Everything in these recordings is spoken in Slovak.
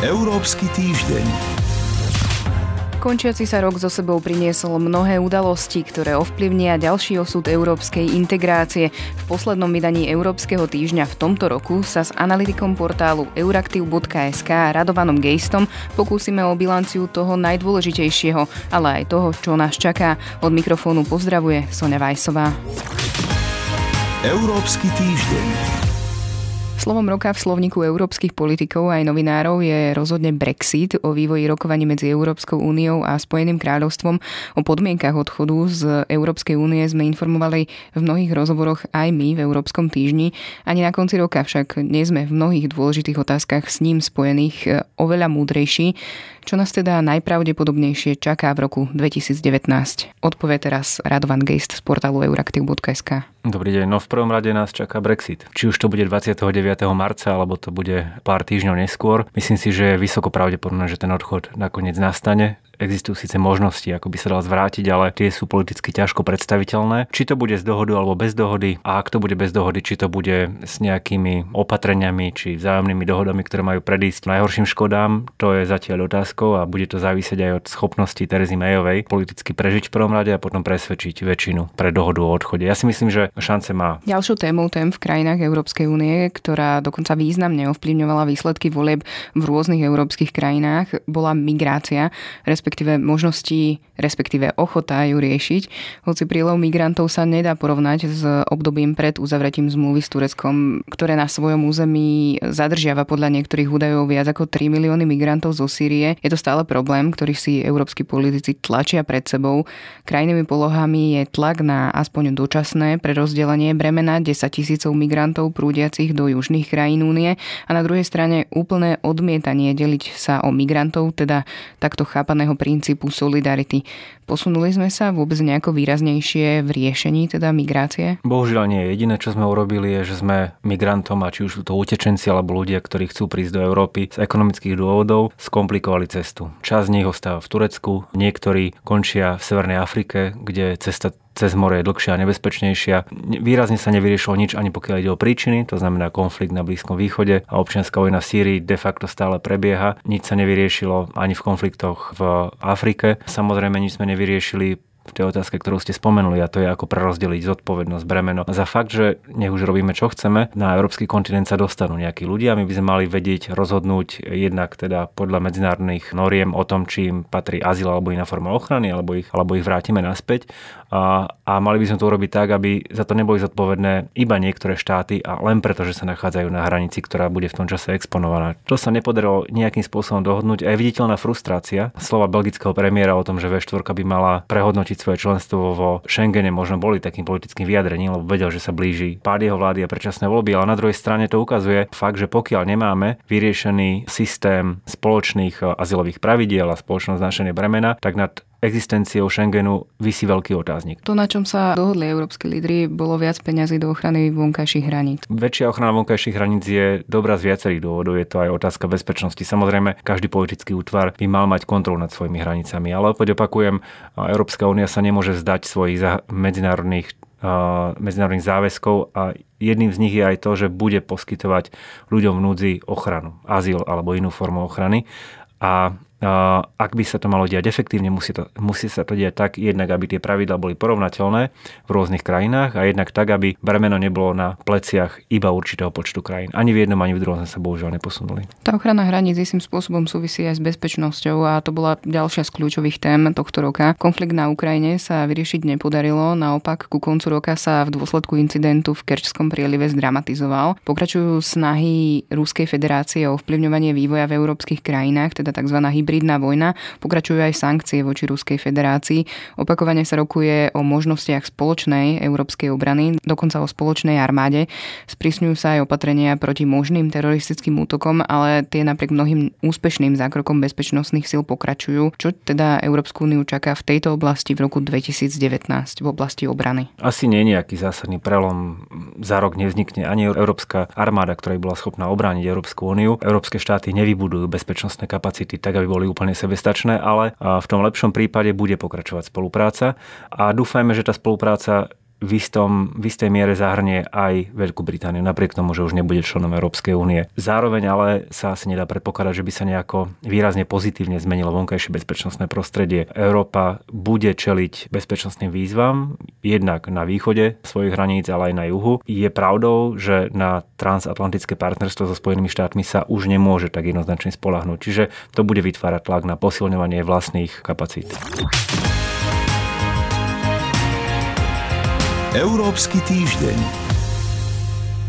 Európsky týždeň. Končiaci sa rok so sebou priniesol mnohé udalosti, ktoré ovplyvnia ďalší osud európskej integrácie. V poslednom vydaní Európskeho týždňa v tomto roku sa s analytikom portálu euraktiv.sk Radovanom Gejstom pokúsime o bilanciu toho najdôležitejšieho, ale aj toho, čo nás čaká. Od mikrofónu pozdravuje Sonja Vajsová. Európsky týždeň. Slovom roka v slovníku európskych politikov aj novinárov je rozhodne Brexit o vývoji rokovaní medzi Európskou úniou a Spojeným kráľovstvom. O podmienkach odchodu z Európskej únie sme informovali v mnohých rozhovoroch aj my v Európskom týždni. Ani na konci roka však nie sme v mnohých dôležitých otázkach s ním spojených e, oveľa múdrejší. Čo nás teda najpravdepodobnejšie čaká v roku 2019? Odpovie teraz Radovan Geist z portálu euraktiv.sk. Dobrý deň, no v prvom rade nás čaká Brexit. Či už to bude 29. marca, alebo to bude pár týždňov neskôr. Myslím si, že je vysoko pravdepodobné, že ten odchod nakoniec nastane existujú síce možnosti, ako by sa dal zvrátiť, ale tie sú politicky ťažko predstaviteľné. Či to bude z dohodu alebo bez dohody a ak to bude bez dohody, či to bude s nejakými opatreniami či vzájomnými dohodami, ktoré majú predísť najhorším škodám, to je zatiaľ otázkou a bude to závisieť aj od schopnosti Terezy Mayovej politicky prežiť v prvom rade a potom presvedčiť väčšinu pre dohodu o odchode. Ja si myslím, že šance má. Ďalšou témou tém v krajinách Európskej únie, ktorá dokonca významne ovplyvňovala výsledky volieb v rôznych európskych krajinách, bola migrácia, respektíve respektíve možnosti, respektíve ochota ju riešiť. Hoci prílev migrantov sa nedá porovnať s obdobím pred uzavretím zmluvy s Tureckom, ktoré na svojom území zadržiava podľa niektorých údajov viac ako 3 milióny migrantov zo Sýrie. Je to stále problém, ktorý si európsky politici tlačia pred sebou. Krajnými polohami je tlak na aspoň dočasné prerozdelenie bremena 10 tisícov migrantov prúdiacich do južných krajín únie a na druhej strane úplné odmietanie deliť sa o migrantov, teda takto chápaného princípu solidarity. Posunuli sme sa vôbec nejako výraznejšie v riešení teda migrácie? Bohužiaľ nie. Jediné, čo sme urobili, je, že sme migrantom, a či už sú to utečenci alebo ľudia, ktorí chcú prísť do Európy z ekonomických dôvodov, skomplikovali cestu. Časť z nich ostáva v Turecku, niektorí končia v Severnej Afrike, kde cesta cez more je dlhšia a nebezpečnejšia. Výrazne sa nevyriešilo nič ani pokiaľ ide o príčiny, to znamená konflikt na Blízkom východe a občianská vojna v Sýrii de facto stále prebieha. Nič sa nevyriešilo ani v konfliktoch v Afrike. Samozrejme nič sme nevyriešili v tej otázke, ktorú ste spomenuli, a to je ako prerozdeliť zodpovednosť, bremeno. Za fakt, že nech už robíme čo chceme, na európsky kontinent sa dostanú nejakí ľudia, my by sme mali vedieť rozhodnúť jednak teda podľa medzinárodných noriem o tom, či im patrí azyl alebo iná forma ochrany, alebo ich, alebo ich vrátime naspäť. A, a mali by sme to urobiť tak, aby za to neboli zodpovedné iba niektoré štáty a len preto, že sa nachádzajú na hranici, ktorá bude v tom čase exponovaná. To sa nepodarilo nejakým spôsobom dohodnúť a je viditeľná frustrácia slova belgického premiéra o tom, že V4 by mala prehodnotiť svoje členstvo vo Schengene. Možno boli takým politickým vyjadrením, lebo vedel, že sa blíži pád jeho vlády a predčasné voľby, ale na druhej strane to ukazuje fakt, že pokiaľ nemáme vyriešený systém spoločných eh, azylových pravidiel a spoločnosť znašenie bremena, tak nad existenciou Schengenu vysí veľký otáznik. To, na čom sa dohodli európsky lídry, bolo viac peňazí do ochrany vonkajších hraníc. Väčšia ochrana vonkajších hraníc je dobrá z viacerých dôvodov. Je to aj otázka bezpečnosti. Samozrejme, každý politický útvar by mal mať kontrolu nad svojimi hranicami. Ale opäť opakujem, Európska únia sa nemôže zdať svojich medzinárodných medzinárodných záväzkov a jedným z nich je aj to, že bude poskytovať ľuďom v núdzi ochranu, azyl alebo inú formu ochrany. A ak by sa to malo diať efektívne, musí, to, musí sa to diať tak, jednak aby tie pravidla boli porovnateľné v rôznych krajinách a jednak tak, aby bremeno nebolo na pleciach iba určitého počtu krajín. Ani v jednom, ani v druhom sme sa bohužiaľ neposunuli. Tá ochrana hraníc istým spôsobom súvisí aj s bezpečnosťou a to bola ďalšia z kľúčových tém tohto roka. Konflikt na Ukrajine sa vyriešiť nepodarilo, naopak ku koncu roka sa v dôsledku incidentu v Kerčskom prielive zdramatizoval. Pokračujú snahy Ruskej federácie o ovplyvňovanie vývoja v európskych krajinách, teda tzv hybridná vojna, pokračujú aj sankcie voči Ruskej federácii. Opakovane sa rokuje o možnostiach spoločnej európskej obrany, dokonca o spoločnej armáde. Sprísňujú sa aj opatrenia proti možným teroristickým útokom, ale tie napriek mnohým úspešným zákrokom bezpečnostných síl pokračujú. Čo teda Európsku úniu čaká v tejto oblasti v roku 2019 v oblasti obrany? Asi nie nejaký zásadný prelom. Za rok nevznikne ani Európska armáda, ktorá by bola schopná obrániť Európsku úniu. Európske štáty nevybudujú bezpečnostné kapacity tak, aby boli boli úplne sebestačné, ale v tom lepšom prípade bude pokračovať spolupráca. A dúfajme, že tá spolupráca v, istom, v istej miere zahrnie aj Veľkú Britániu, napriek tomu, že už nebude členom Európskej únie. Zároveň ale sa asi nedá predpokladať, že by sa nejako výrazne pozitívne zmenilo vonkajšie bezpečnostné prostredie. Európa bude čeliť bezpečnostným výzvam, jednak na východe svojich hraníc, ale aj na juhu. Je pravdou, že na transatlantické partnerstvo so Spojenými štátmi sa už nemôže tak jednoznačne spolahnúť. Čiže to bude vytvárať tlak na posilňovanie vlastných kapacít. Európsky týždeň.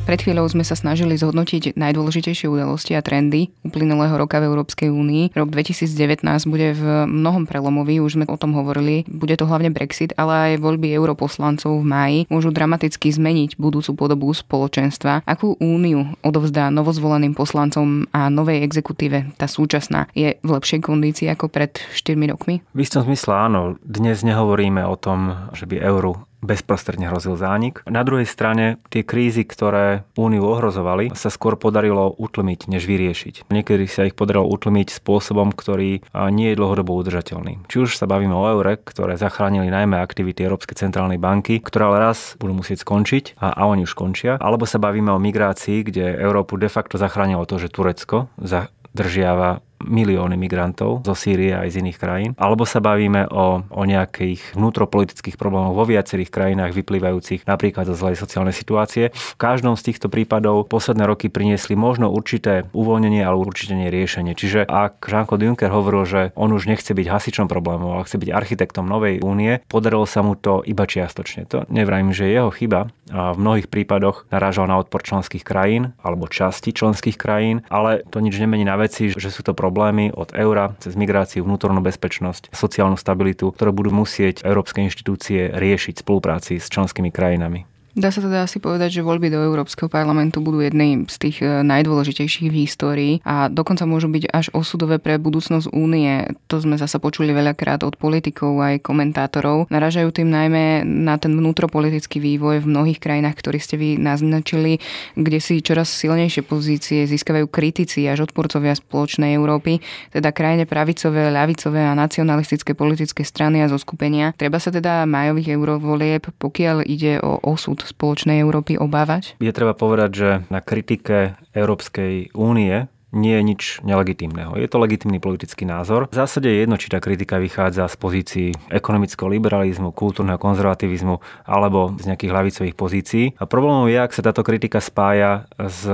Pred chvíľou sme sa snažili zhodnotiť najdôležitejšie udalosti a trendy uplynulého roka v Európskej únii. Rok 2019 bude v mnohom prelomový, už sme o tom hovorili. Bude to hlavne Brexit, ale aj voľby europoslancov v máji môžu dramaticky zmeniť budúcu podobu spoločenstva. Akú úniu odovzdá novozvoleným poslancom a novej exekutíve tá súčasná je v lepšej kondícii ako pred 4 rokmi? V istom zmysle áno. Dnes nehovoríme o tom, že by euro bezprostredne hrozil zánik. Na druhej strane tie krízy, ktoré Úniu ohrozovali, sa skôr podarilo utlmiť, než vyriešiť. Niekedy sa ich podarilo utlmiť spôsobom, ktorý nie je dlhodobo udržateľný. Či už sa bavíme o eure, ktoré zachránili najmä aktivity Európskej centrálnej banky, ktoré ale raz budú musieť skončiť a, a oni už končia, alebo sa bavíme o migrácii, kde Európu de facto zachránilo to, že Turecko zadržiava milióny migrantov zo Sýrie aj z iných krajín. Alebo sa bavíme o, o nejakých vnútropolitických problémoch vo viacerých krajinách vyplývajúcich napríklad zo zlej sociálnej situácie. V každom z týchto prípadov posledné roky priniesli možno určité uvoľnenie, ale určite nie riešenie. Čiže ak Jean-Claude Juncker hovoril, že on už nechce byť hasičom problémov, ale chce byť architektom novej únie, podarilo sa mu to iba čiastočne. To nevrajím, že je jeho chyba. A v mnohých prípadoch narážal na odpor členských krajín alebo časti členských krajín, ale to nič nemení na veci, že sú to problémy problémy od eura cez migráciu, vnútornú bezpečnosť, sociálnu stabilitu, ktoré budú musieť európske inštitúcie riešiť v spolupráci s členskými krajinami. Dá sa teda asi povedať, že voľby do Európskeho parlamentu budú jedným z tých e, najdôležitejších v histórii a dokonca môžu byť až osudové pre budúcnosť únie. To sme zasa počuli veľakrát od politikov aj komentátorov. Naražajú tým najmä na ten vnútropolitický vývoj v mnohých krajinách, ktorý ste vy naznačili, kde si čoraz silnejšie pozície získavajú kritici až odporcovia spoločnej Európy, teda krajine pravicové, ľavicové a nacionalistické politické strany a zoskupenia. Treba sa teda majových eurovolieb, pokiaľ ide o osud spoločnej Európy obávať? Je treba povedať, že na kritike Európskej únie nie je nič nelegitímneho. Je to legitímny politický názor. V zásade je jedno, či tá kritika vychádza z pozícií ekonomického liberalizmu, kultúrneho konzervativizmu alebo z nejakých hlavicových pozícií. A problémom je, ak sa táto kritika spája s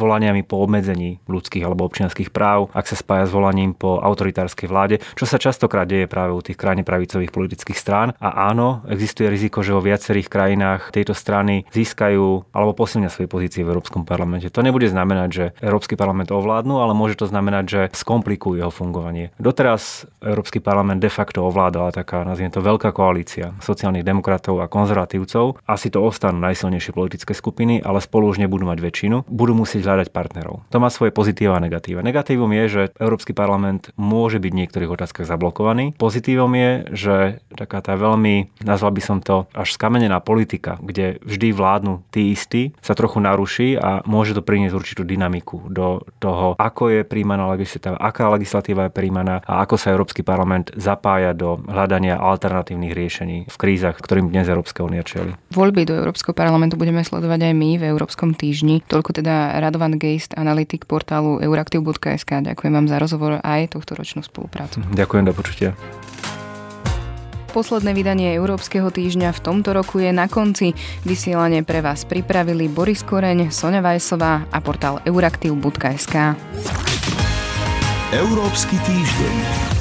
volaniami po obmedzení ľudských alebo občianských práv, ak sa spája s volaním po autoritárskej vláde, čo sa častokrát deje práve u tých krajne pravicových politických strán. A áno, existuje riziko, že vo viacerých krajinách tejto strany získajú alebo posilnia svoje pozície v Európskom parlamente. To nebude znamenať, že Európsky parlament ovládne ovládnu, ale môže to znamenať, že skomplikujú jeho fungovanie. Doteraz Európsky parlament de facto ovládala taká, nazviem to, veľká koalícia sociálnych demokratov a konzervatívcov. Asi to ostanú najsilnejšie politické skupiny, ale spolu už nebudú mať väčšinu. Budú musieť hľadať partnerov. To má svoje pozitíva a negatíva. Negatívum je, že Európsky parlament môže byť v niektorých otázkach zablokovaný. Pozitívom je, že taká tá veľmi, nazval by som to, až skamenená politika, kde vždy vládnu tí istí, sa trochu naruší a môže to priniesť určitú dynamiku do toho ako je príjmaná legislatíva, aká legislatíva je príjmaná a ako sa Európsky parlament zapája do hľadania alternatívnych riešení v krízach, ktorým dnes Európska únia čeli. Voľby do Európskeho parlamentu budeme sledovať aj my v Európskom týždni. Toľko teda Radovan Geist, analytik portálu euraktiv.sk. Ďakujem vám za rozhovor aj tohto ročnú spoluprácu. Ďakujem, do počutia. Posledné vydanie Európskeho týždňa v tomto roku je na konci. Vysielanie pre vás pripravili Boris Koreň, Sonja Vajsová a portál euraktiv.sk. Európsky týždeň.